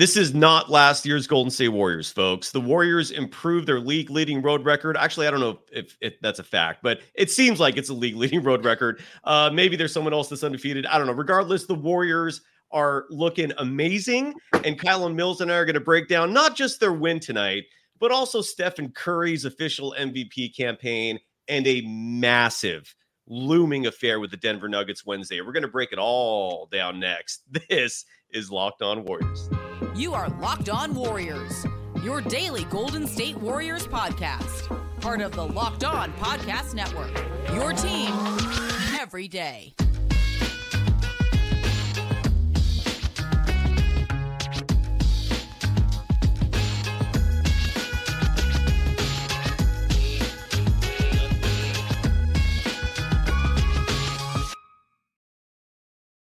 This is not last year's Golden State Warriors, folks. The Warriors improved their league leading road record. Actually, I don't know if, if, that's a fact, but it seems like it's a league leading road record. Uh, maybe there's someone else that's undefeated. I don't know. Regardless, the Warriors are looking amazing. And Kylen Mills and I are going to break down not just their win tonight, but also Stephen Curry's official MVP campaign and a massive looming affair with the Denver Nuggets Wednesday. We're going to break it all down next. This is Locked On Warriors. You are Locked On Warriors, your daily Golden State Warriors podcast, part of the Locked On Podcast Network. Your team every day.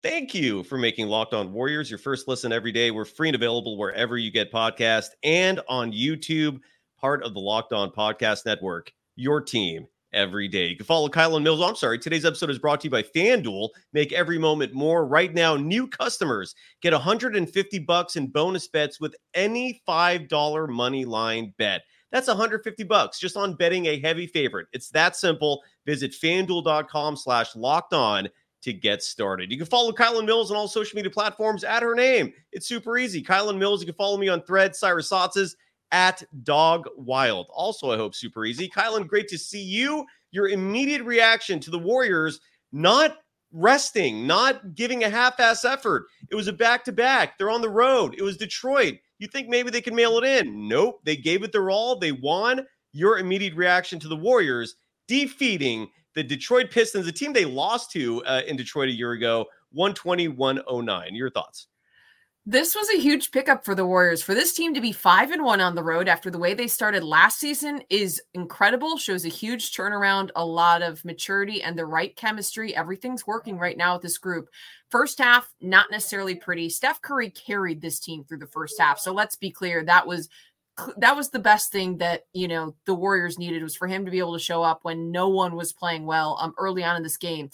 Thank you for making Locked On Warriors your first listen every day. We're free and available wherever you get podcasts and on YouTube, part of the Locked On Podcast Network. Your team every day. You can follow Kylen Mills. I'm sorry. Today's episode is brought to you by FanDuel. Make every moment more. Right now, new customers get 150 bucks in bonus bets with any $5 money line bet. That's 150 bucks just on betting a heavy favorite. It's that simple. Visit fanduel.com slash locked on to get started. You can follow Kylen Mills on all social media platforms at her name. It's super easy. Kylen Mills. You can follow me on thread, Cyrus Saatsaz at Dog Wild. Also, I hope super easy. Kylen, great to see you. Your immediate reaction to the Warriors not resting, not giving a half-ass effort. It was a back-to-back. They're on the road. It was Detroit. You think maybe they can mail it in? Nope. They gave it their all. They won. Your immediate reaction to the Warriors defeating the Detroit Pistons, a team they lost to uh, in Detroit a year ago, 120 109. Your thoughts? This was a huge pickup for the Warriors. For this team to be five and one on the road after the way they started last season is incredible. Shows a huge turnaround, a lot of maturity, and the right chemistry. Everything's working right now with this group. First half, not necessarily pretty. Steph Curry carried this team through the first half. So let's be clear, that was that was the best thing that you know the Warriors needed was for him to be able to show up when no one was playing well um early on in this game.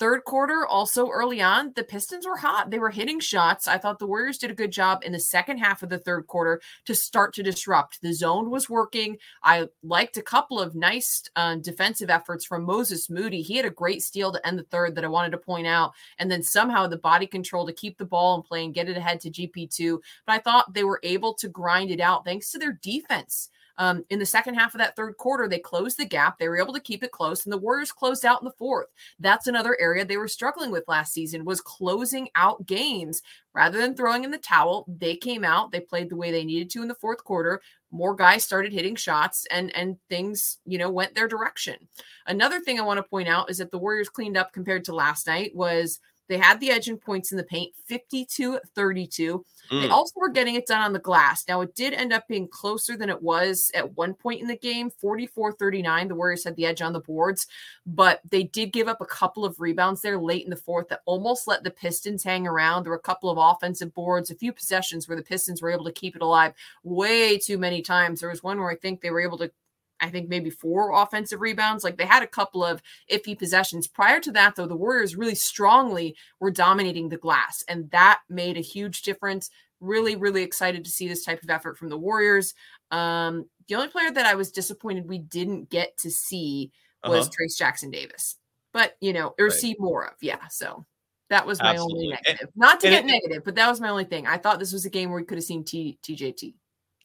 Third quarter, also early on, the Pistons were hot. They were hitting shots. I thought the Warriors did a good job in the second half of the third quarter to start to disrupt. The zone was working. I liked a couple of nice uh, defensive efforts from Moses Moody. He had a great steal to end the third that I wanted to point out. And then somehow the body control to keep the ball in play and get it ahead to GP2. But I thought they were able to grind it out thanks to their defense. Um, in the second half of that third quarter, they closed the gap. They were able to keep it close, and the Warriors closed out in the fourth. That's another area they were struggling with last season was closing out games rather than throwing in the towel. They came out, they played the way they needed to in the fourth quarter. More guys started hitting shots, and and things you know went their direction. Another thing I want to point out is that the Warriors cleaned up compared to last night was they had the edge in points in the paint, 52 32. Mm. They also were getting it done on the glass. Now, it did end up being closer than it was at one point in the game 44 39. The Warriors had the edge on the boards, but they did give up a couple of rebounds there late in the fourth that almost let the Pistons hang around. There were a couple of offensive boards, a few possessions where the Pistons were able to keep it alive way too many times. There was one where I think they were able to I think maybe four offensive rebounds. Like they had a couple of iffy possessions. Prior to that, though, the Warriors really strongly were dominating the glass, and that made a huge difference. Really, really excited to see this type of effort from the Warriors. Um, the only player that I was disappointed we didn't get to see was uh-huh. Trayce Jackson Davis, but you know, or right. see more of. Yeah, so that was my Absolutely. only negative. And, Not to get negative, but that was my only thing. I thought this was a game where we could have seen T- TJT.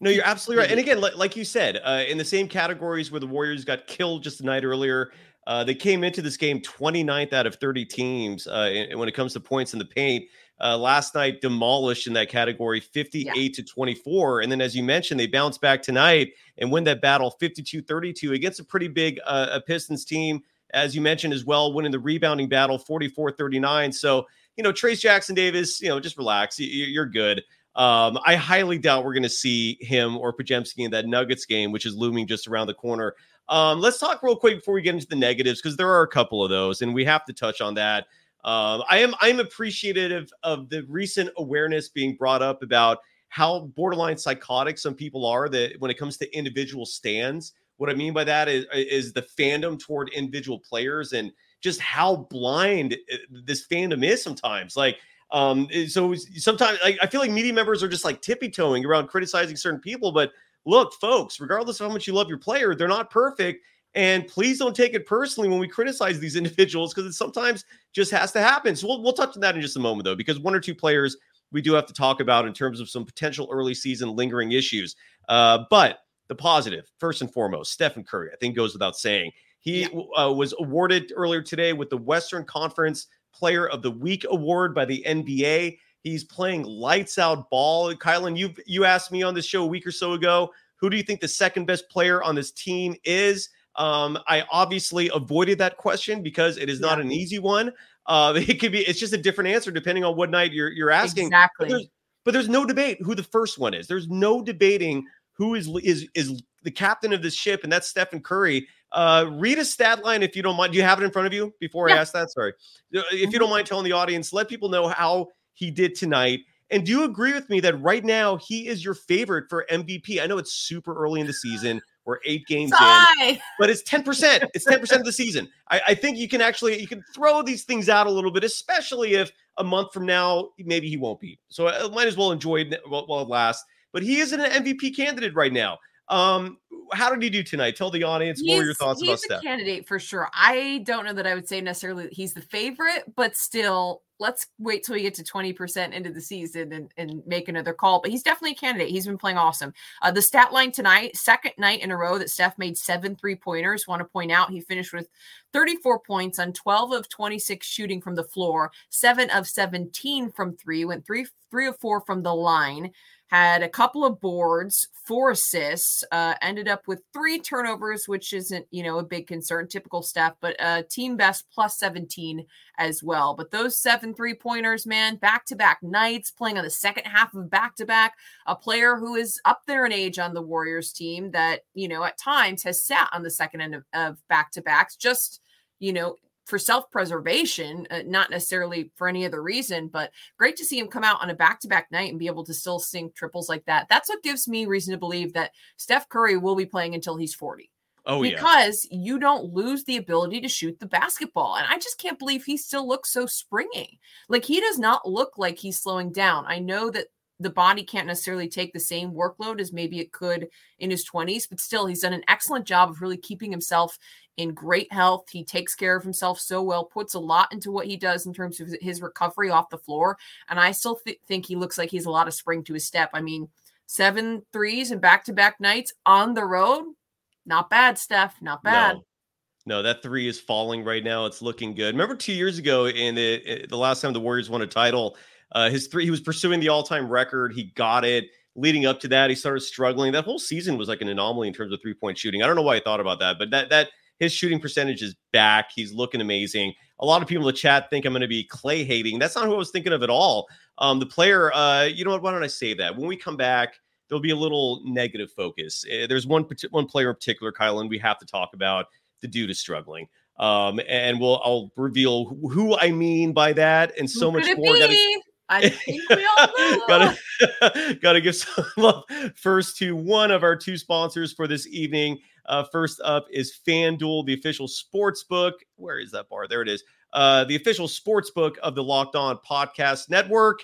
No, you're absolutely right. And again, like, you said, uh, in the same categories where the Warriors got killed just the night earlier, uh, they came into this game 29th out of 30 teams uh, and when it comes to points in the paint. Uh, last night, demolished in that category 58 yeah. to 24. And then, as you mentioned, they bounce back tonight and win that battle 52 32 against a pretty big uh, a Pistons team, as you mentioned as well, winning the rebounding battle 44 39. So, you know, Trayce Jackson Davis, you know, just relax. You're good. Um, I highly doubt we're going to see him or Podziemski in that Nuggets game, which is looming just around the corner. Um, let's talk real quick before we get into the negatives because there are a couple of those, and we have to touch on that. Um, I am I'm appreciative of the recent awareness being brought up about how borderline psychotic some people are that when it comes to individual stands. What I mean by that is is the fandom toward individual players and just how blind uh, this fandom is sometimes. Like Um, eh, so sometimes I, I feel like media members are just like tippy toeing around criticizing certain people. But look, folks, regardless of how much you love your player, they're not perfect. And please don't take it personally when we criticize these individuals because it sometimes just has to happen. So we'll, we'll touch on that in just a moment, though, because one or two players we do have to talk about in terms of some potential early season lingering issues. Uh, but the positive, first and foremost, Stephen Curry, I think goes without saying. He yeah. uh, was awarded earlier today with the Western Conference Player of the Week award by the NBA. He's playing lights out ball. Kylen, you you asked me on this show a week or so ago, who do you think the second best player on this team is? Um, I obviously avoided that question because it is not an easy one. Uh, it could be it's just a different answer depending on what night you're you're asking. Exactly. But there's, but there's no debate who the first one is. There's no debating who is is is the captain of this ship, and that's Stephen Curry. Uh, read a stat line if you don't mind. Do you have it in front of you before yeah. I ask that? Sorry. Uh, if you don't mm-hmm. mind telling the audience, let people know how he did tonight. And do you agree with me that right now he is your favorite for MVP? I know it's super early in the season. We're eight games Sigh. in, but it's 10%. It's 10% of the season. I, I, think you can actually you can throw these things out a little bit, especially if a month from now, maybe he won't be. So I might as well enjoy it while, while it lasts. But he isn't an MVP candidate right now. Um, how did he do tonight? Tell the audience he's, what were your thoughts about Steph. candidate for sure. I don't know that I would say necessarily he's the favorite, but still, let's wait till we get to 20% into the season and, and make another call. But he's definitely a candidate. He's been playing awesome. Uh, the stat line tonight, second night in a row that Steph made seven three pointers. Want to point out he finished with 34 points on 12 of 26 shooting from the floor, seven of 17 from three, went three three of four from the line had a couple of boards, four assists, uh, ended up with three turnovers, which isn't, you know, a big concern, typical stuff, but uh, team best plus 17 as well. But those seven three pointers, man, back to back nights, playing on the second half of back to back, a player who is up there in age on the Warriors team that, you know, at times has sat on the second end of back to backs, just, you know, for self preservation, uh, not necessarily for any other reason, but great to see him come out on a back to back night and be able to still sink triples like that. That's what gives me reason to believe that Steph Curry will be playing until he's 40. Oh, because yeah. you don't lose the ability to shoot the basketball. And I just can't believe he still looks so springy. Like he does not look like he's slowing down. I know that the body can't necessarily take the same workload as maybe it could in his 20s, but still, he's done an excellent job of really keeping himself in great health. He takes care of himself so well, puts a lot into what he does in terms of his recovery off the floor. And I still th- think he looks like he's a lot of spring to his step. I mean, seven threes and back to back nights on the road. Not bad, Steph. Not bad. No. No, that three is falling right now. It's looking good. Remember two years ago in the, the last time the Warriors won a title, uh, his three, he was pursuing the all-time record. He got it. Leading up to that, he started struggling. That whole season was like an anomaly in terms of three-point shooting. I don't know why I thought about that, but that that his shooting percentage is back. He's looking amazing. A lot of people in the chat think I'm going to be Klay hating. That's not who I was thinking of at all. Um, the player, uh, you know what? Why don't I say that? When we come back, there'll be a little negative focus. Uh, there's one one player in particular, Kylen, we have to talk about. The dude is struggling. Um, and we'll I'll reveal who I mean by that and so much more. I think we all know. gotta, gotta give some love first to one of our two sponsors for this evening. Uh, first up is FanDuel, the official sports book. Where is that bar? There it is. Uh, the official sports book of the Locked On Podcast Network.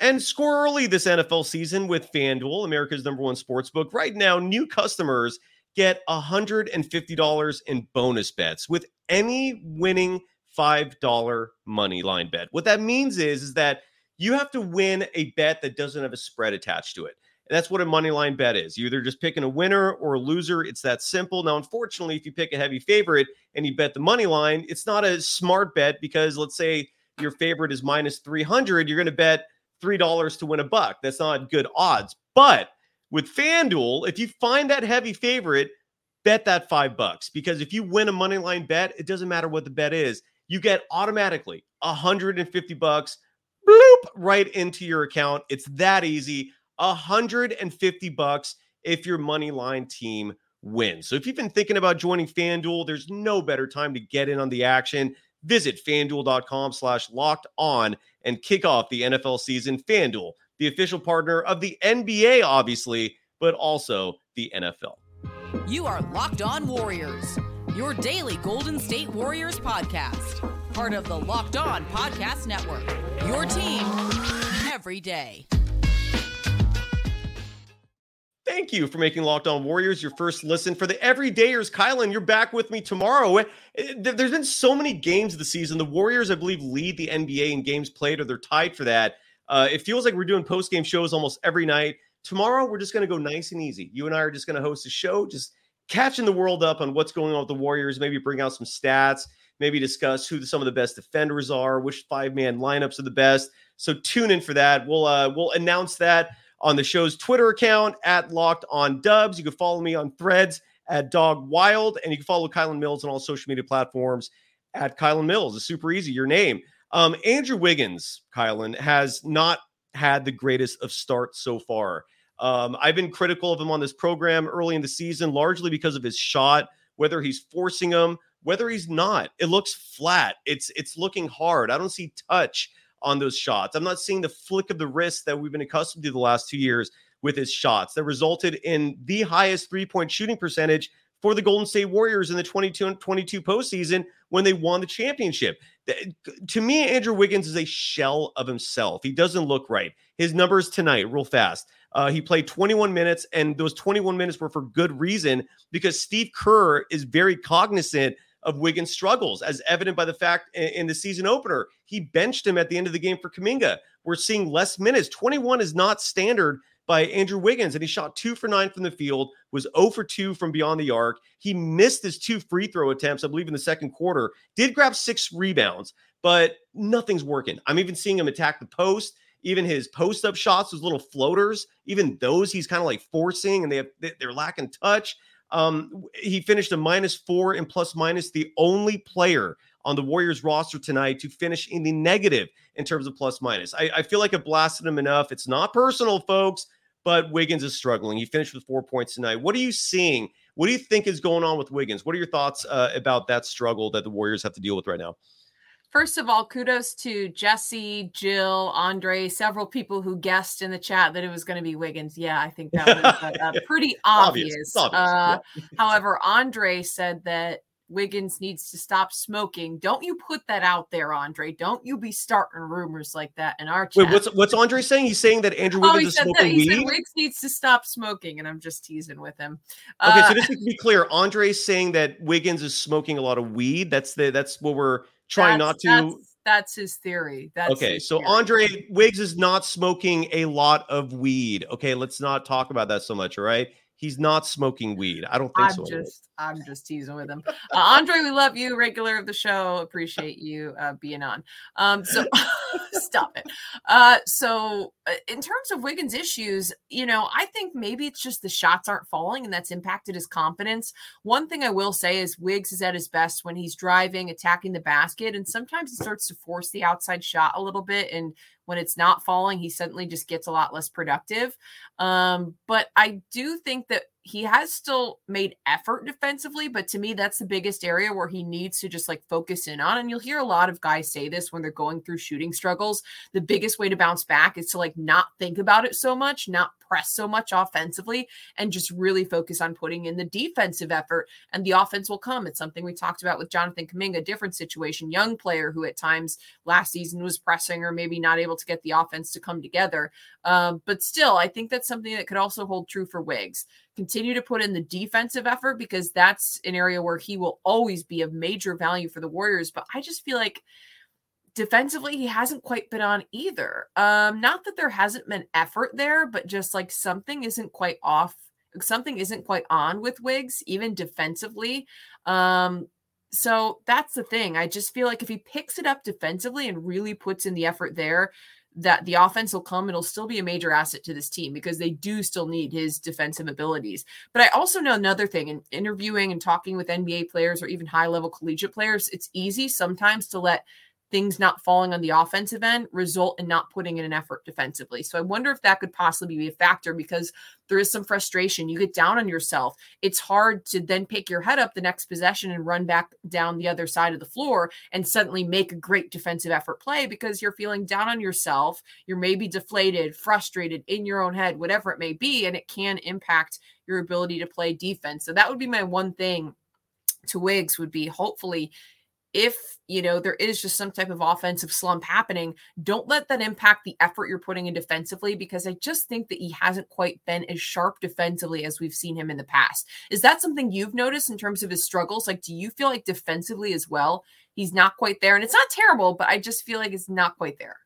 And score early this NFL season with FanDuel, America's number one sports book. Right now, new customers get $150 in bonus bets with any winning $5 money line bet. What that means is, is that you have to win a bet that doesn't have a spread attached to it. That's what a money line bet is. You're either just picking a winner or a loser. It's that simple. Now, unfortunately, if you pick a heavy favorite and you bet the money line, it's not a smart bet because let's say your favorite is minus 300, you're going to bet $3 to win a buck. That's not good odds. But with FanDuel, if you find that heavy favorite, bet that five bucks because if you win a money line bet, it doesn't matter what the bet is. You get automatically 150 bucks bloop right into your account. It's that easy. 150 bucks if your money line team wins. So if you've been thinking about joining FanDuel, there's no better time to get in on the action. Visit fanduel.com slash locked on and kick off the NFL season. FanDuel, the official partner of the NBA, obviously, but also the NFL. You are Locked On Warriors, your daily Golden State Warriors podcast part of the Locked On Podcast Network. Your team every day. Thank you for making Locked On Warriors your first listen for the everydayers. Kylen, you're back with me tomorrow. Eh, there's been so many games this season. The Warriors, I believe, lead the NBA in games played, or they're tied for that. Uh, it feels like we're doing post game shows almost every night. Tomorrow, we're just going to go nice and easy. You and I are just going to host a show, just catching the world up on what's going on with the Warriors, maybe bring out some stats, maybe discuss who some of the best defenders are, which five man lineups are the best. So tune in for that. We'll uh, we'll announce that on the show's Twitter account at Locked On Dubs. You can follow me on Threads at Dog Wild, and you can follow Kylen Mills on all social media platforms at Kylen Mills. It's super easy. Your name. Um, Andrew Wiggins, Kylen, has not had the greatest of starts so far. Um, I've been critical of him on this program early in the season, largely because of his shot, whether he's forcing him, whether he's not. It looks flat. It's it's looking hard. I don't see touch on those shots. I'm not seeing the flick of the wrist that we've been accustomed to the last two years with his shots that resulted in the highest three point shooting percentage for the Golden State Warriors in the 22 22 postseason when they won the championship. To me, Andrew Wiggins is a shell of himself. He doesn't look right. His numbers tonight, real fast. Uh, he played 21 minutes, and those 21 minutes were for good reason because Steve Kerr is very cognizant of Wiggins' struggles, as evident by the fact in the season opener, he benched him at the end of the game for Kuminga. We're seeing less minutes. 21 is not standard by Andrew Wiggins, and he shot two for nine from the field, was 0 for 2 from beyond the arc. He missed his two free throw attempts, I believe, in the second quarter, did grab six rebounds, but nothing's working. I'm even seeing him attack the post. Even his post up shots, those little floaters, even those he's kind of like forcing and they have, they're lacking touch. Um, he finished a minus four and plus minus, the only player on the Warriors roster tonight to finish in the negative in terms of plus minus. I, I feel like it blasted him enough. It's not personal, folks, but Wiggins is struggling. He finished with four points tonight. What are you seeing? What do you think is going on with Wiggins? What are your thoughts uh, about that struggle that the Warriors have to deal with right now? First of all, kudos to Jesse, Jill, Andre, several people who guessed in the chat that it was going to be Wiggins. Yeah, I think that was uh, pretty obvious. obvious. Uh, yeah. however, Andre said that Wiggins needs to stop smoking. Don't you put that out there, Andre. Don't you be starting rumors like that in our chat. Wait, what's what's Andre saying? He's saying that Andrew Wiggins oh, is smoking He weed. Said Wiggs needs to stop smoking, and I'm just teasing with him. Okay, uh, so just to be clear, Andre's saying that Wiggins is smoking a lot of weed. That's the that's what we're trying not to. That's, that's his theory. That's okay. His so theory. Andre Wiggs is not smoking a lot of weed. Okay, let's not talk about that so much. All right. He's not smoking weed. I don't think I'm so. Just, I'm just teasing with him. Uh, Andre, we love you, regular of the show. Appreciate you uh, being on. Um, so stop it. Uh, so uh, in terms of Wiggins' issues, you know, I think maybe it's just the shots aren't falling, and that's impacted his confidence. One thing I will say is Wiggs is at his best when he's driving, attacking the basket, and sometimes he starts to force the outside shot a little bit and when it's not falling, he suddenly just gets a lot less productive. Um, but I do think that he has still made effort defensively, but to me, that's the biggest area where he needs to just like focus in on. And you'll hear a lot of guys say this when they're going through shooting struggles. The biggest way to bounce back is to like not think about it so much, not press so much offensively, and just really focus on putting in the defensive effort, and the offense will come. It's something we talked about with Jonathan Kuminga, different situation, young player who at times last season was pressing or maybe not able to get the offense to come together. Um, but still, I think that's something that could also hold true for Wiggs continue to put in the defensive effort because that's an area where he will always be of major value for the Warriors. But I just feel like defensively he hasn't quite been on either. Um, not that there hasn't been effort there, but just like something isn't quite off. Something isn't quite on with Wiggs, even defensively. Um, so that's the thing. I just feel like if he picks it up defensively and really puts in the effort there, that the offense will come. It'll still be a major asset to this team because they do still need his defensive abilities. But I also know another thing in interviewing and talking with NBA players or even high level collegiate players, it's easy sometimes to let things not falling on the offensive end result in not putting in an effort defensively. So I wonder if that could possibly be a factor because there is some frustration. You get down on yourself. It's hard to then pick your head up the next possession and run back down the other side of the floor and suddenly make a great defensive effort play because you're feeling down on yourself. You're maybe deflated, frustrated in your own head, whatever it may be, and it can impact your ability to play defense. So that would be my one thing to Wiggs would be hopefully if you know there is just some type of offensive slump happening don't let that impact the effort you're putting in defensively because i just think that he hasn't quite been as sharp defensively as we've seen him in the past is that something you've noticed in terms of his struggles like do you feel like defensively as well he's not quite there and it's not terrible but i just feel like it's not quite there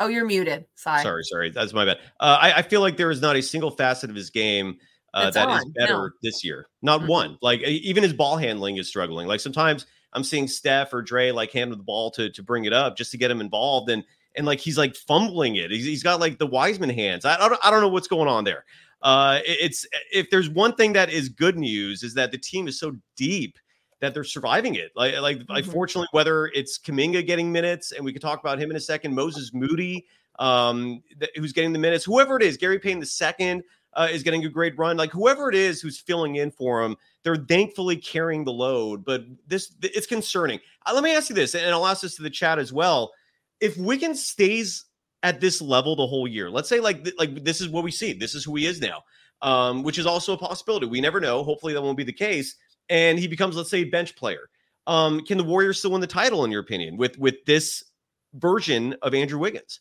Oh, you're muted. Sorry. Sorry, sorry. That's my bad. Uh, I, I, feel like there is not a single facet of his game uh, that on. is better no. this year. Not mm-hmm. one. Like even his ball handling is struggling. Like sometimes I'm seeing Steph or Dre like hand the ball to to bring it up just to get him involved, and and like he's like fumbling it. He's, he's got like the Wiseman hands. I, I don't I don't know what's going on there. Uh, it's if there's one thing that is good news is that the team is so deep that they're surviving it. Like, like, mm-hmm. like fortunately, whether it's Kuminga getting minutes, and we could talk about him in a second, Moses Moody, um, th- who's getting the minutes, whoever it is, Gary Payne the second uh, is getting a great run. Like whoever it is who's filling in for him, they're thankfully carrying the load. But this, it's concerning. Uh, let me ask you this, and I'll ask this to the chat as well. If Wiggins stays at this level the whole year, let's say like like this is what we see, this is who he is now, um, which is also a possibility. We never know. Hopefully that won't be the case and he becomes, let's say, bench player. Um, can the Warriors still win the title, in your opinion, with with this version of Andrew Wiggins?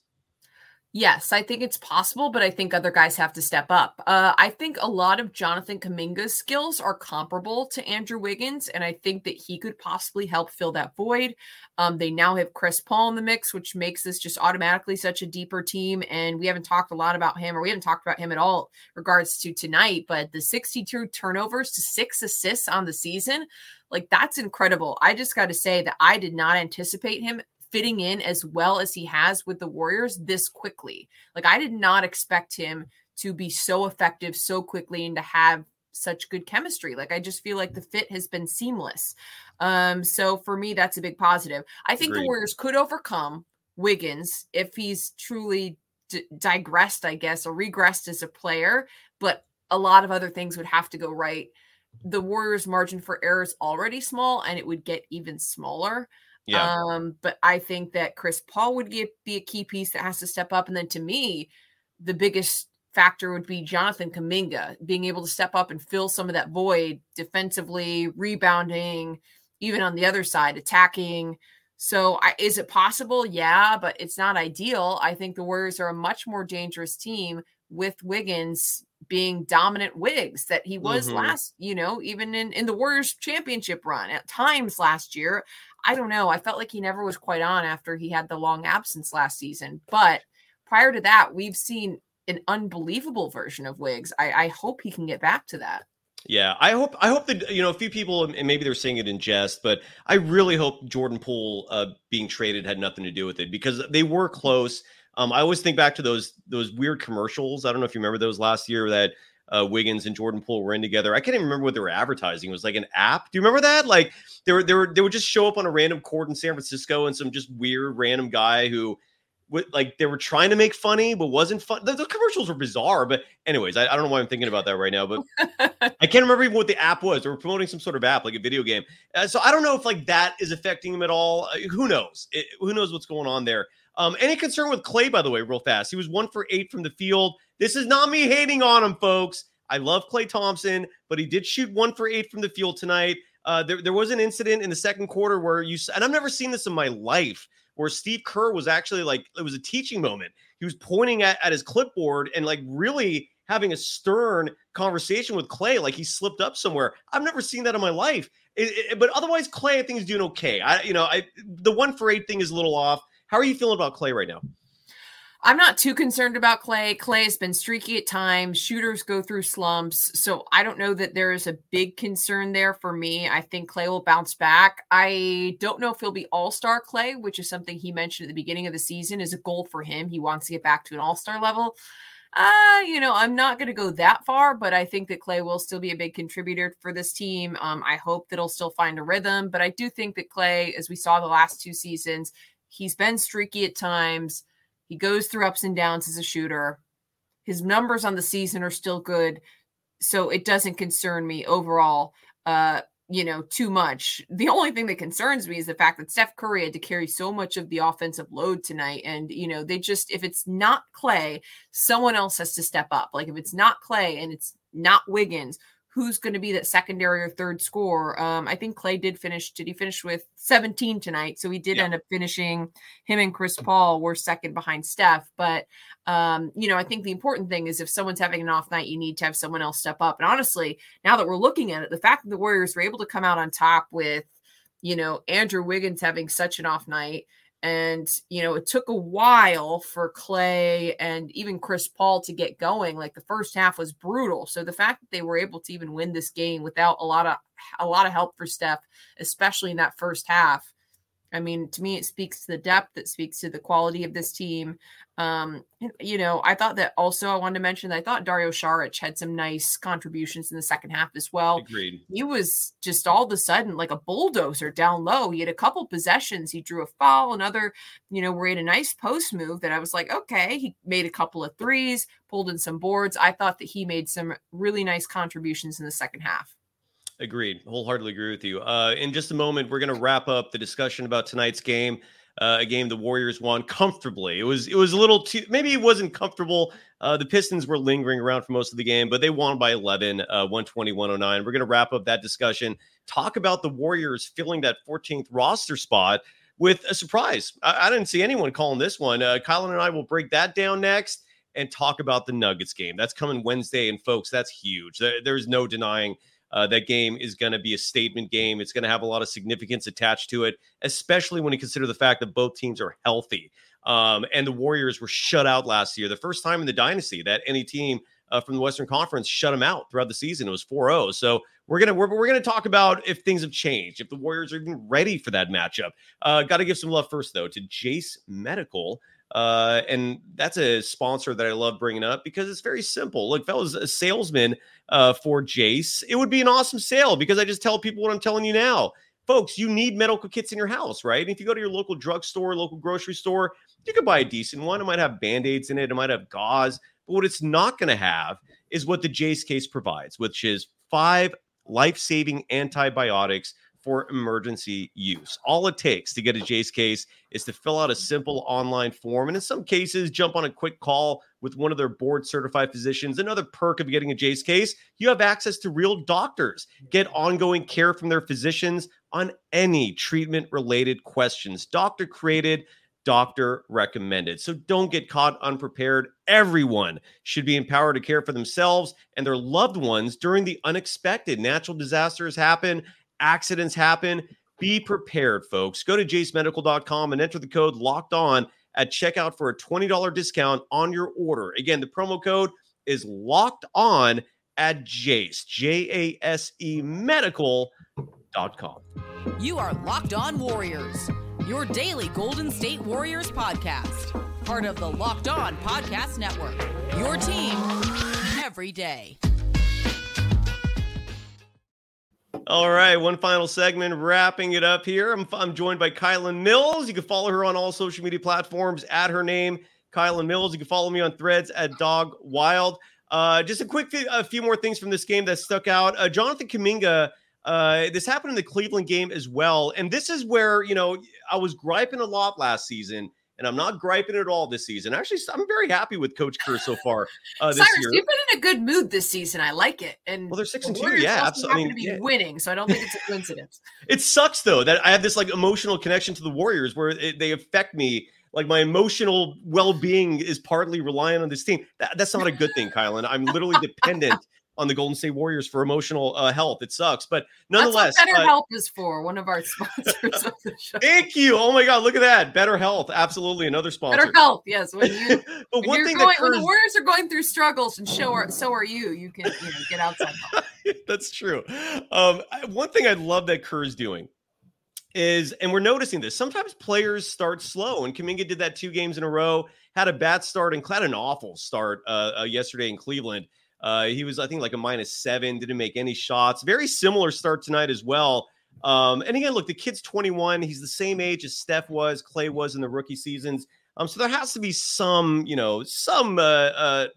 Yes, I think it's possible, but I think other guys have to step up. Uh, I think a lot of Jonathan Kuminga's skills are comparable to Andrew Wiggins, and I think that he could possibly help fill that void. Um, they now have Chris Paul in the mix, which makes this just automatically such a deeper team. And we haven't talked a lot about him, or we haven't talked about him at all regards to tonight. But the 62 turnovers to six assists on the season, like that's incredible. I just got to say that I did not anticipate him fitting in as well as he has with the Warriors this quickly. Like I did not expect him to be so effective so quickly and to have such good chemistry. Like I just feel like the fit has been seamless. Um so for me that's a big positive. I think Agreed. the Warriors could overcome Wiggins if he's truly d- digressed, I guess, or regressed as a player, but a lot of other things would have to go right. The Warriors margin for error is already small and it would get even smaller. Yeah. Um, but I think that Chris Paul would be a, be a key piece that has to step up. And then to me, the biggest factor would be Jonathan Kuminga being able to step up and fill some of that void defensively, rebounding, even on the other side, attacking. So, I, is it possible? Yeah, but it's not ideal. I think the Warriors are a much more dangerous team with Wiggins being dominant wigs that he was mm-hmm. last, you know, even in, in the Warriors championship run at times last year. I don't know. I felt like he never was quite on after he had the long absence last season. But prior to that, we've seen an unbelievable version of Wigs. I, I hope he can get back to that. Yeah, I hope I hope that you know a few people and maybe they're saying it in jest, but I really hope Jordan Poole uh, being traded had nothing to do with it because they were close. Um, I always think back to those those weird commercials. I don't know if you remember those last year that uh, Wiggins and Jordan Poole were in together. I can't even remember what they were advertising. It was like an app. Do you remember that? Like they were they were they would just show up on a random court in San Francisco and some just weird random guy who would like they were trying to make funny but wasn't fun. The, the commercials were bizarre. But anyways, I, I, don't know why I'm thinking about that right now. But I can't remember even what the app was. They were promoting some sort of app, like a video game. Uh, so I don't know if like that is affecting him at all. Uh, who knows? It, who knows what's going on there? Um, any concern with Klay, by the way, real fast? He was one for eight from the field. This is not me hating on him, folks. I love Klay Thompson, but he did shoot one for eight from the field tonight. Uh, there, there was an incident in the second quarter where you, and I've never seen this in my life, where Steve Kerr was actually like, it was a teaching moment. He was pointing at, at his clipboard and like really having a stern conversation with Klay, like he slipped up somewhere. I've never seen that in my life. It, it, but otherwise, Klay, I think is doing okay. I, you know, I the one for eight thing is a little off. How are you feeling about Klay right now? I'm not too concerned about Klay. Klay has been streaky at times. Shooters go through slumps. So I don't know that there is a big concern there for me. I think Klay will bounce back. I don't know if he'll be all star Klay, which is something he mentioned at the beginning of the season is a goal for him. He wants to get back to an all star level. Uh, you know, I'm not going to go that far, but I think that Klay will still be a big contributor for this team. Um, I hope that he'll still find a rhythm, but I do think that Klay, as we saw the last two seasons, he's been streaky at times. He goes through ups and downs as a shooter. His numbers on the season are still good, so it doesn't concern me overall. Uh, you know, too much. The only thing that concerns me is the fact that Steph Curry had to carry so much of the offensive load tonight. And, you know, they just, if it's not Klay, someone else has to step up. Like if it's not Klay and it's not Wiggins, who's going to be that secondary or third score. Um, I think Klay did finish. Did he finish with 17 tonight? So he did yeah. end up finishing. Him and Chris Paul were second behind Steph. But um, you know, I think the important thing is if someone's having an off night, you need to have someone else step up. And honestly, now that we're looking at it, the fact that the Warriors were able to come out on top with, you know, Andrew Wiggins having such an off night and, you know, it took a while for Klay and even Chris Paul to get going. Like the first half was brutal. So the fact that they were able to even win this game without a lot of a lot of help for Steph, especially in that first half, I mean, to me, it speaks to the depth. It speaks to the quality of this team. Um, you know, I thought that also I wanted to mention that I thought Dario Saric had some nice contributions in the second half as well. Agreed. He was just all of a sudden like a bulldozer down low. He had a couple possessions. He drew a foul, another, you know, where he had a nice post move that I was like, okay, he made a couple of threes, pulled in some boards. I thought that he made some really nice contributions in the second half. Agreed. Wholeheartedly agree with you. Uh, in just a moment, we're going to wrap up the discussion about tonight's game. Uh, a game the Warriors won comfortably. It was it was a little too maybe it wasn't comfortable. Uh, the Pistons were lingering around for most of the game, but they won by 11, uh, 120, 109. We're going to wrap up that discussion. Talk about the Warriors filling that 14th roster spot with a surprise. I, I didn't see anyone calling this one. Uh, Kylen and I will break that down next and talk about the Nuggets game. That's coming Wednesday, and folks, that's huge. There, there's no denying uh, that game is going to be a statement game. It's going to have a lot of significance attached to it, especially when you consider the fact that both teams are healthy. Um, and the Warriors were shut out last year, the first time in the dynasty that any team uh, from the Western Conference shut them out throughout the season. It was 4-0. So we're gonna we're, we're gonna talk about if things have changed, if the Warriors are even ready for that matchup. Uh, Got to give some love first though to Jase Medical. Uh, and that's a sponsor that I love bringing up because it's very simple. Look, fellas, a salesman uh, for Jase, it would be an awesome sale because I just tell people what I'm telling you now. Folks, you need medical kits in your house, right? And if you go to your local drugstore, local grocery store, you can buy a decent one. It might have band aids in it, it might have gauze. But what it's not going to have is what the Jase case provides, which is five life saving antibiotics for emergency use. All it takes to get a Jase case is to fill out a simple online form, and in some cases, jump on a quick call with one of their board certified physicians. Another perk of getting a Jase case, you have access to real doctors, get ongoing care from their physicians on any treatment related questions. Doctor created, doctor recommended. So don't get caught unprepared. Everyone should be empowered to care for themselves and their loved ones during the unexpected. Natural disasters happen accidents happen. Be prepared, folks. Go to jasemedical.com and enter the code locked on at checkout for a $20 discount on your order. Again, the promo code is locked on at Jase, J A S E medical.com. You are Locked On Warriors, your daily Golden State Warriors podcast, part of the Locked On Podcast Network. Your team every day. All right, one final segment, wrapping it up here. I'm, I'm joined by Kylen Mills. You can follow her on all social media platforms at her name, Kylen Mills. You can follow me on threads at Dog Wild. Uh, just a quick a few more things from this game that stuck out. Uh, Jonathan Kuminga, uh, this happened in the Cleveland game as well. And this is where, you know, I was griping a lot last season and I'm not griping at all this season. Actually, I'm very happy with Coach Kerr so far uh, this Cyrus, year. You've been in a good mood this season. I like it. And well, they're six and two. Yeah, absolutely. I mean, to be yeah. winning, so I don't think it's a coincidence. it sucks though that I have this like emotional connection to the Warriors where it, they affect me. Like my emotional well-being is partly reliant on this team. That, that's not a good thing, Kylen. I'm literally dependent on the Golden State Warriors for emotional uh, health. It sucks, but nonetheless, Better uh, Health is for one of our sponsors of the show. Thank you. Oh my God, look at that. Better Health, absolutely another sponsor. Better Health, yes. When you, but one thing going, when the Warriors are going through struggles, and so are so are you. You can you know, get outside. That's true. Um, one thing I love that Kerr is doing is, and we're noticing this. Sometimes players start slow, and Kuminga did that two games in a row. Had a bad start and had an awful start uh, uh, yesterday in Cleveland. Uh, he was, I think, like a minus seven, didn't make any shots. Very similar start tonight as well. Um, and again, look, the kid's 21. He's the same age as Steph was, Klay was in the rookie seasons. Um, so there has to be some, you know, some uh, uh,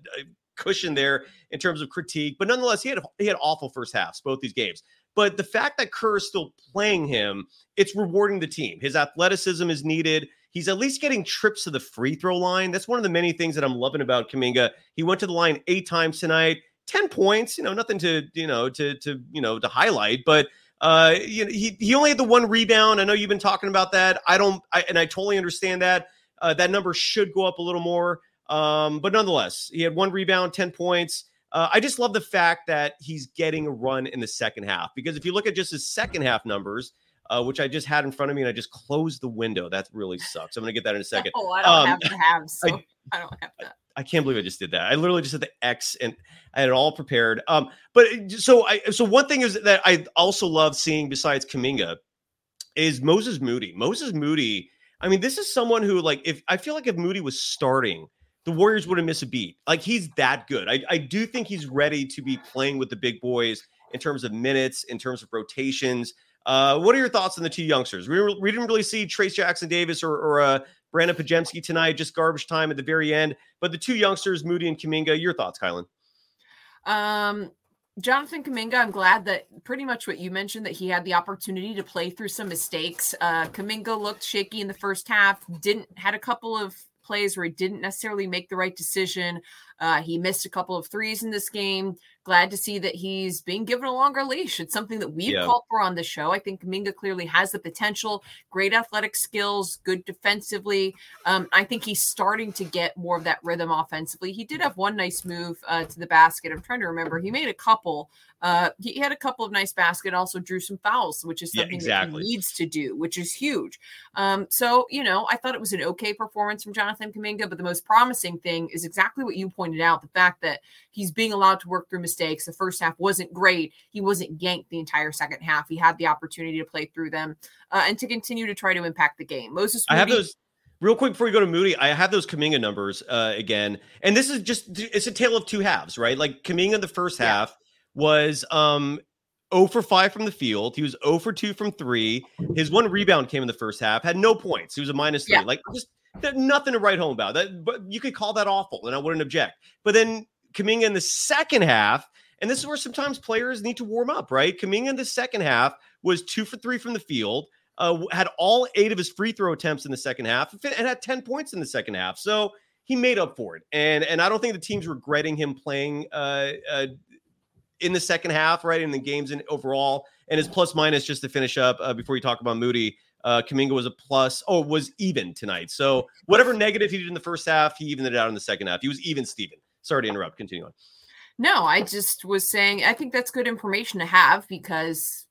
cushion there in terms of critique. But nonetheless, he had he had awful first halves both these games. But the fact that Kerr is still playing him, it's rewarding the team. His athleticism is needed. He's at least getting trips to the free throw line. That's one of the many things that I'm loving about Kuminga. He went to the line eight times tonight, 10 points, you know, nothing to, you know, to, to, you know, to highlight, but, uh, you know, he, he only had the one rebound. I know you've been talking about that. I don't, I, and I totally understand that. Uh, that number should go up a little more. Um, but nonetheless, he had one rebound, 10 points. Uh, I just love the fact that he's getting a run in the second half because if you look at just his second half numbers, uh, which I just had in front of me and I just closed the window. That really sucks. I'm going to get that in a second. Oh, I don't um, have to have, so I, I don't have that. I can't believe I just did that. I literally just had the X and I had it all prepared. Um, but so I so one thing is that I also love seeing besides Kuminga is Moses Moody. Moses Moody. I mean, this is someone who like if I feel like if Moody was starting, the Warriors wouldn't miss a beat. Like he's that good. I, I do think he's ready to be playing with the big boys in terms of minutes, in terms of rotations. Uh, what are your thoughts on the two youngsters? We, we didn't really see Trayce Jackson Davis or, or uh, Brandon Podziemski tonight, just garbage time at the very end. But the two youngsters, Moody and Kuminga, your thoughts, Kylen? Um, Jonathan Kuminga, I'm glad that pretty much what you mentioned that he had the opportunity to play through some mistakes. Uh, Kuminga looked shaky in the first half, didn't had a couple of plays where he didn't necessarily make the right decision. Uh, he missed a couple of threes in this game glad to see that he's being given a longer leash. It's something that we've yeah. called for on the show. I think Kuminga clearly has the potential, great athletic skills, good defensively. Um, I think he's starting to get more of that rhythm offensively. He did have one nice move uh, to the basket. I'm trying to remember. He made a couple. Uh, he had a couple of nice basket, also drew some fouls, which is something yeah, exactly. that he needs to do, which is huge. Um, so, you know, I thought it was an okay performance from Jonathan Kuminga, but the most promising thing is exactly what you pointed out the fact that he's being allowed to work through mistakes. The first half wasn't great. He wasn't yanked the entire second half. He had the opportunity to play through them uh, and to continue to try to impact the game. Moses, Moody, I have those real quick before you go to Moody. I have those Kuminga numbers uh, again, and this is just it's a tale of two halves, right? Like Kuminga the first half was um 0 for 5 from the field. He was 0 for 2 from three. His one rebound came in the first half, had no points. He was a minus three. Yeah. Like just nothing to write home about. That but you could call that awful, and I wouldn't object. But then Kuminga in the second half, and this is where sometimes players need to warm up, right? Kuminga in the second half was two for three from the field, uh, had all eight of his free throw attempts in the second half, and had 10 points in the second half. So he made up for it. And and I don't think the team's regretting him playing uh, uh, in the second half, right? In the games and overall. And his plus minus, just to finish up uh, before you talk about Moody, uh, Kuminga was a plus, oh, was even tonight. So whatever negative he did in the first half, he evened it out in the second half. He was even Steven. Sorry to interrupt. Continue on. No, I just was saying, I think that's good information to have because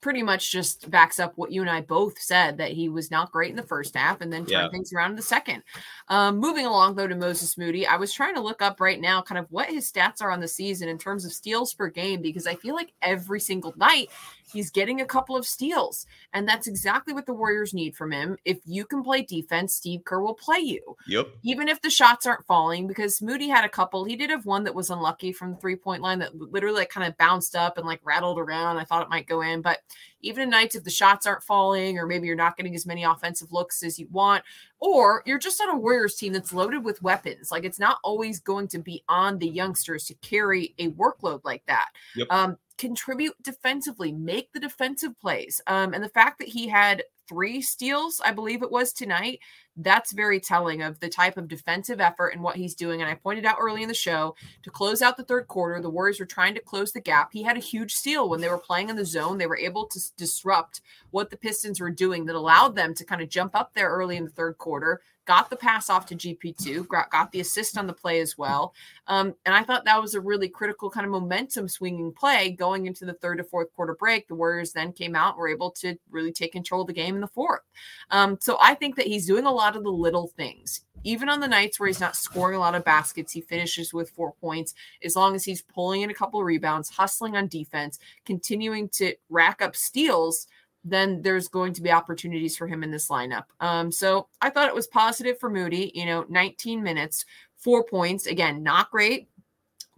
pretty much just backs up what you and I both said that he was not great in the first half and then turned yeah. things around in the second. Um, moving along though to Moses Moody, I was trying to look up right now kind of what his stats are on the season in terms of steals per game because I feel like every single night He's getting a couple of steals, and that's exactly what the Warriors need from him. If you can play defense, Steve Kerr will play you. Yep. Even if the shots aren't falling, because Moody had a couple. He did have one that was unlucky from the three point line that literally like kind of bounced up and like rattled around. I thought it might go in, but even in nights if the shots aren't falling, or maybe you're not getting as many offensive looks as you want, or you're just on a Warriors team that's loaded with weapons. Like it's not always going to be on the youngsters to carry a workload like that. Yep. Um, contribute defensively, make the defensive plays. Um, and the fact that he had three steals, I believe it was tonight, that's very telling of the type of defensive effort and what he's doing. And I pointed out early in the show to close out the third quarter, the Warriors were trying to close the gap. He had a huge steal when they were playing in the zone. They were able to disrupt what the Pistons were doing that allowed them to kind of jump up there early in the third quarter, got the pass off to GP2, got, got the assist on the play as well. Um, and I thought that was a really critical kind of momentum swinging play going into the third to fourth quarter break. The Warriors then came out were able to really take control of the game in the fourth. Um, so I think that he's doing a lot of the little things. Even on the nights where he's not scoring a lot of baskets, he finishes with four points. As long as he's pulling in a couple of rebounds, hustling on defense, continuing to rack up steals, then there's going to be opportunities for him in this lineup. Um, so I thought it was positive for Moody. You know, 19 minutes, four points. Again, not great.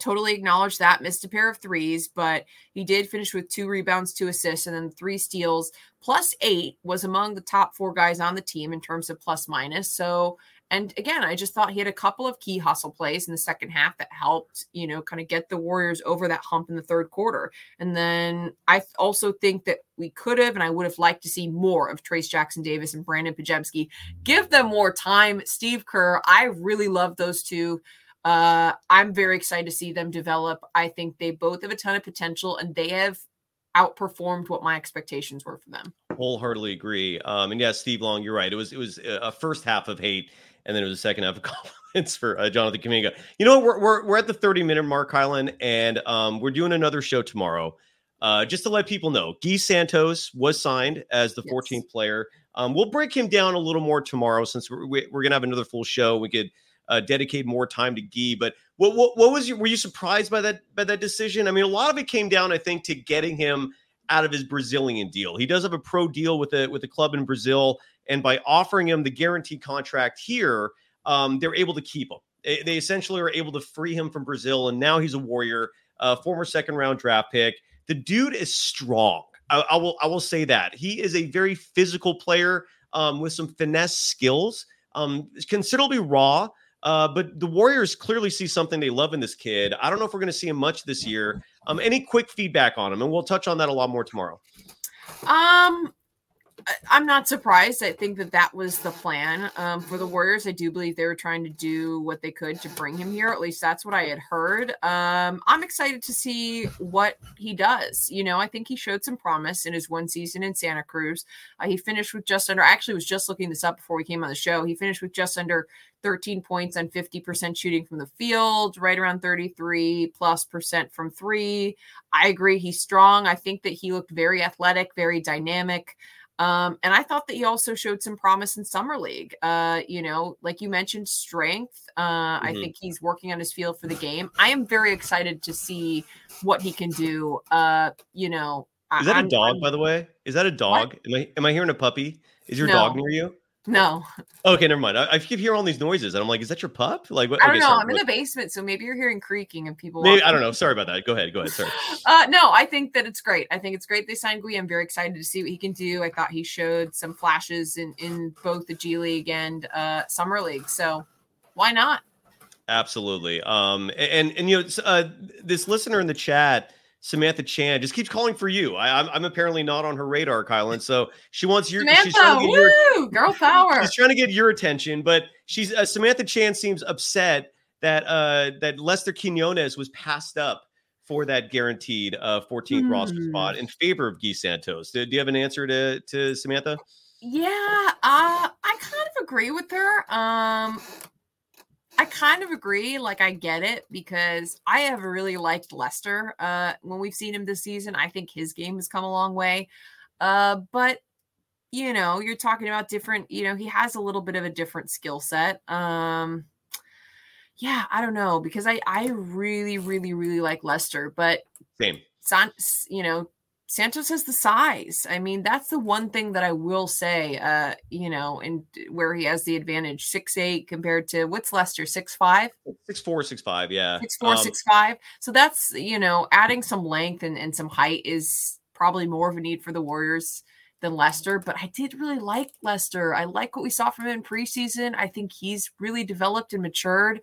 Totally acknowledge that. Missed a pair of threes, but he did finish with two rebounds, two assists, and then three steals. Plus eight was among the top four guys on the team in terms of plus minus. So and again, I just thought he had a couple of key hustle plays in the second half that helped, you know, kind of get the Warriors over that hump in the third quarter. And then I also think that we could have, and I would have liked to see more of Trayce Jackson Davis and Brandon Podziemski. Give them more time. Steve Kerr, I really love those two. Uh, I'm very excited to see them develop. I think they both have a ton of potential and they have outperformed what my expectations were for them. Wholeheartedly agree. Um, and yeah, Steve Long, you're right. It was it was a first half of hate, and then it was a second half of compliments for uh, Jonathan Kuminga. You know, we're, we're we're at the 30 minute mark, Kylen, and um, we're doing another show tomorrow. Uh, just to let people know, Guy Santos was signed as the yes. 14th player. Um, we'll break him down a little more tomorrow since we're, we're going to have another full show. We could uh, dedicate more time to Guy. But what, what, what was your, were you surprised by that by that decision? I mean, a lot of it came down, I think, to getting him out of his Brazilian deal. He does have a pro deal with a with a club in Brazil, and by offering him the guaranteed contract here, um, they're able to keep him. They, essentially are able to free him from Brazil, and now he's a Warrior, former second round draft pick. The dude is strong. I, I, will I will say that he is a very physical player um, with some finesse skills, um, considerably raw. Uh, but the Warriors clearly see something they love in this kid. I don't know if we're going to see him much this year. Um, any quick feedback on him, and we'll touch on that a lot more tomorrow. Um, I'm not surprised. I think that that was the plan um, for the Warriors. I do believe they were trying to do what they could to bring him here. At least that's what I had heard. Um, I'm excited to see what he does. You know, I think he showed some promise in his one season in Santa Cruz. Uh, he finished with just under. I actually was just looking this up before we came on the show. He finished with just under 13 points on 50% shooting from the field, right around 33 plus percent from three. I agree. He's strong. I think that he looked very athletic, very dynamic. Um, and I thought that he also showed some promise in summer league. Uh, you know, like you mentioned, strength. Uh, mm-hmm. I think he's working on his feel for the game. I am very excited to see what he can do. Uh, you know, is that I'm, a dog, I'm, by the way? Is that a dog? Am I am I hearing a puppy? Is your no. dog near you? No. Okay, never mind. I, I, keep hearing all these noises, and I'm like, "Is that your pup?" Like, what? I don't okay, know. Sorry, I'm in the basement, so maybe you're hearing creaking and people. Maybe I don't know. Sorry about that. Go ahead. Go ahead. Sorry. uh, no, I think that it's great. I think it's great they signed Gui. I'm very excited to see what he can do. I thought he showed some flashes in in both the G League and uh, Summer League. So why not? Absolutely. Um, and and you know, uh, this listener in the chat Samantha Chan just keeps calling for you. I, am I'm, I'm apparently not on her radar, Kylen. So she wants your Samantha, she's trying to get woo, your, girl power. She's trying to get your attention, but she's uh, Samantha Chan seems upset that uh that Lester Quinones was passed up for that guaranteed uh 14th mm. roster spot in favor of Gui Santos. Do, do, you have an answer to to Samantha? Yeah, uh, I kind of agree with her. Um, I kind of agree. Like I get it because I have really liked Lester. Uh, when we've seen him this season, I think his game has come a long way. Uh, but you know, you're talking about different. You know, he has a little bit of a different skill set. Um, yeah, I don't know because I I really really really like Lester, but same. San, you know, Santos has the size. I mean, that's the one thing that I will say, uh, you know, and where he has the advantage. Six eight compared to what's Lester, six five? Six four, six five, yeah. Six four, um, six five. So that's you know, adding some length and, and some height is probably more of a need for the Warriors than Lester. But I did really like Lester. I like what we saw from him in preseason. I think he's really developed and matured.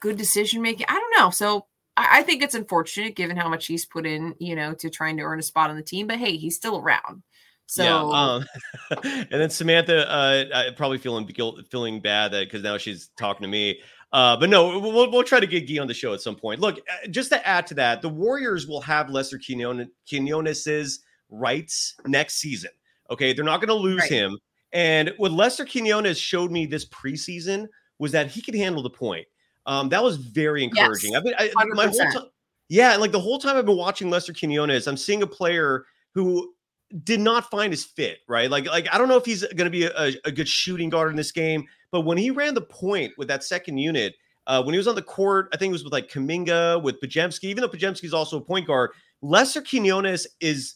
Good decision making. I don't know. So I, think it's unfortunate given how much he's put in, you know, to trying to earn a spot on the team. But hey, he's still around. So, yeah, um, and then Samantha, uh, probably feeling guilt, feeling bad that because now she's talking to me. Uh, but no, we'll, we'll try to get Gui on the show at some point. Look, uh, just to add to that, the Warriors will have Lester Quinones's rights next season. Okay, they're not going to lose right. him. And what Lester Quinones showed me this preseason was that he could handle the point. Um, that was very encouraging. Yes, I've been I, my whole time, yeah, and like the whole time I've been watching Lester Quinones, I'm seeing a player who did not find his fit, right? Like, like I don't know if he's going to be a, a, good shooting guard in this game, but when he ran the point with that second unit, uh, when he was on the court, I think it was with like Kuminga, with Podziemski, even though Podziemski is also a point guard, Lester Quinones is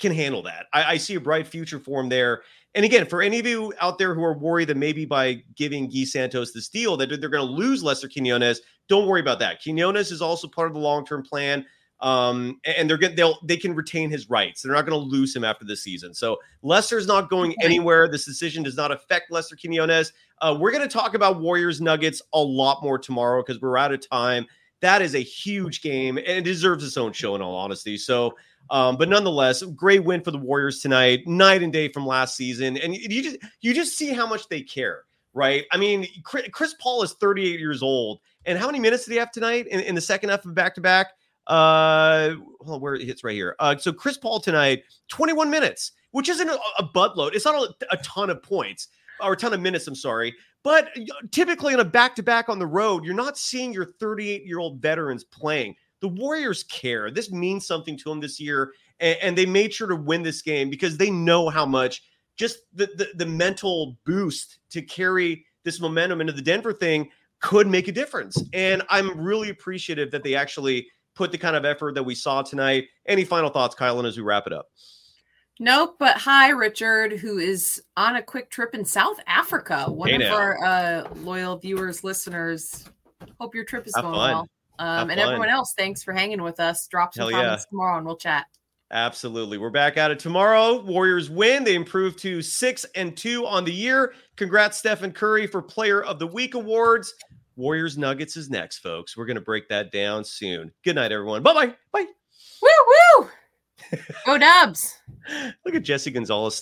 can handle that. I, I, see a bright future for him there. And again, for any of you out there who are worried that maybe by giving Gui Santos this deal that they're going to lose Lester Quinones, don't worry about that. Quinones is also part of the long term plan. Um, and they're going they'll they can retain his rights. They're not going to lose him after the season. So Lester's not going anywhere. This decision does not affect Lester Quinones. Uh, we're going to talk about Warriors Nuggets a lot more tomorrow because we're out of time. That is a huge game and it deserves its own show in all honesty. So um, but nonetheless, great win for the Warriors tonight, night and day from last season. And you just you just see how much they care. right? I mean, Chris Paul is 38 years old. And how many minutes did he have tonight in, in the second half of back to back? Uh, well, where it hits right here. Uh, so Chris Paul tonight, 21 minutes, which isn't a, a buttload. It's not a, a ton of points or a ton of minutes. I'm sorry, but typically in a back to back on the road, you're not seeing your 38 year old veterans playing. The Warriors care. This means something to them this year, and, and, they made sure to win this game because they know how much just the, the the mental boost to carry this momentum into the Denver thing could make a difference. And I'm really appreciative that they actually put the kind of effort that we saw tonight. Any final thoughts, Kylen, as we wrap it up? Nope, but hi, Richard, who is on a quick trip in South Africa. One hey of now. our uh, loyal viewers, listeners. Hope your trip is Have going fun. well. Um, and fun. everyone else, thanks for hanging with us. Drop some Hell comments yeah. tomorrow and we'll chat. Absolutely. We're back at it tomorrow. Warriors win. They improved to six and two on the year. Congrats, Stephen Curry, for Player of the Week awards. Warriors Nuggets is next, folks. We're going to break that down soon. Good night, everyone. Bye bye. Bye. Woo woo. Go Dubs. Look at Jesse Gonzalez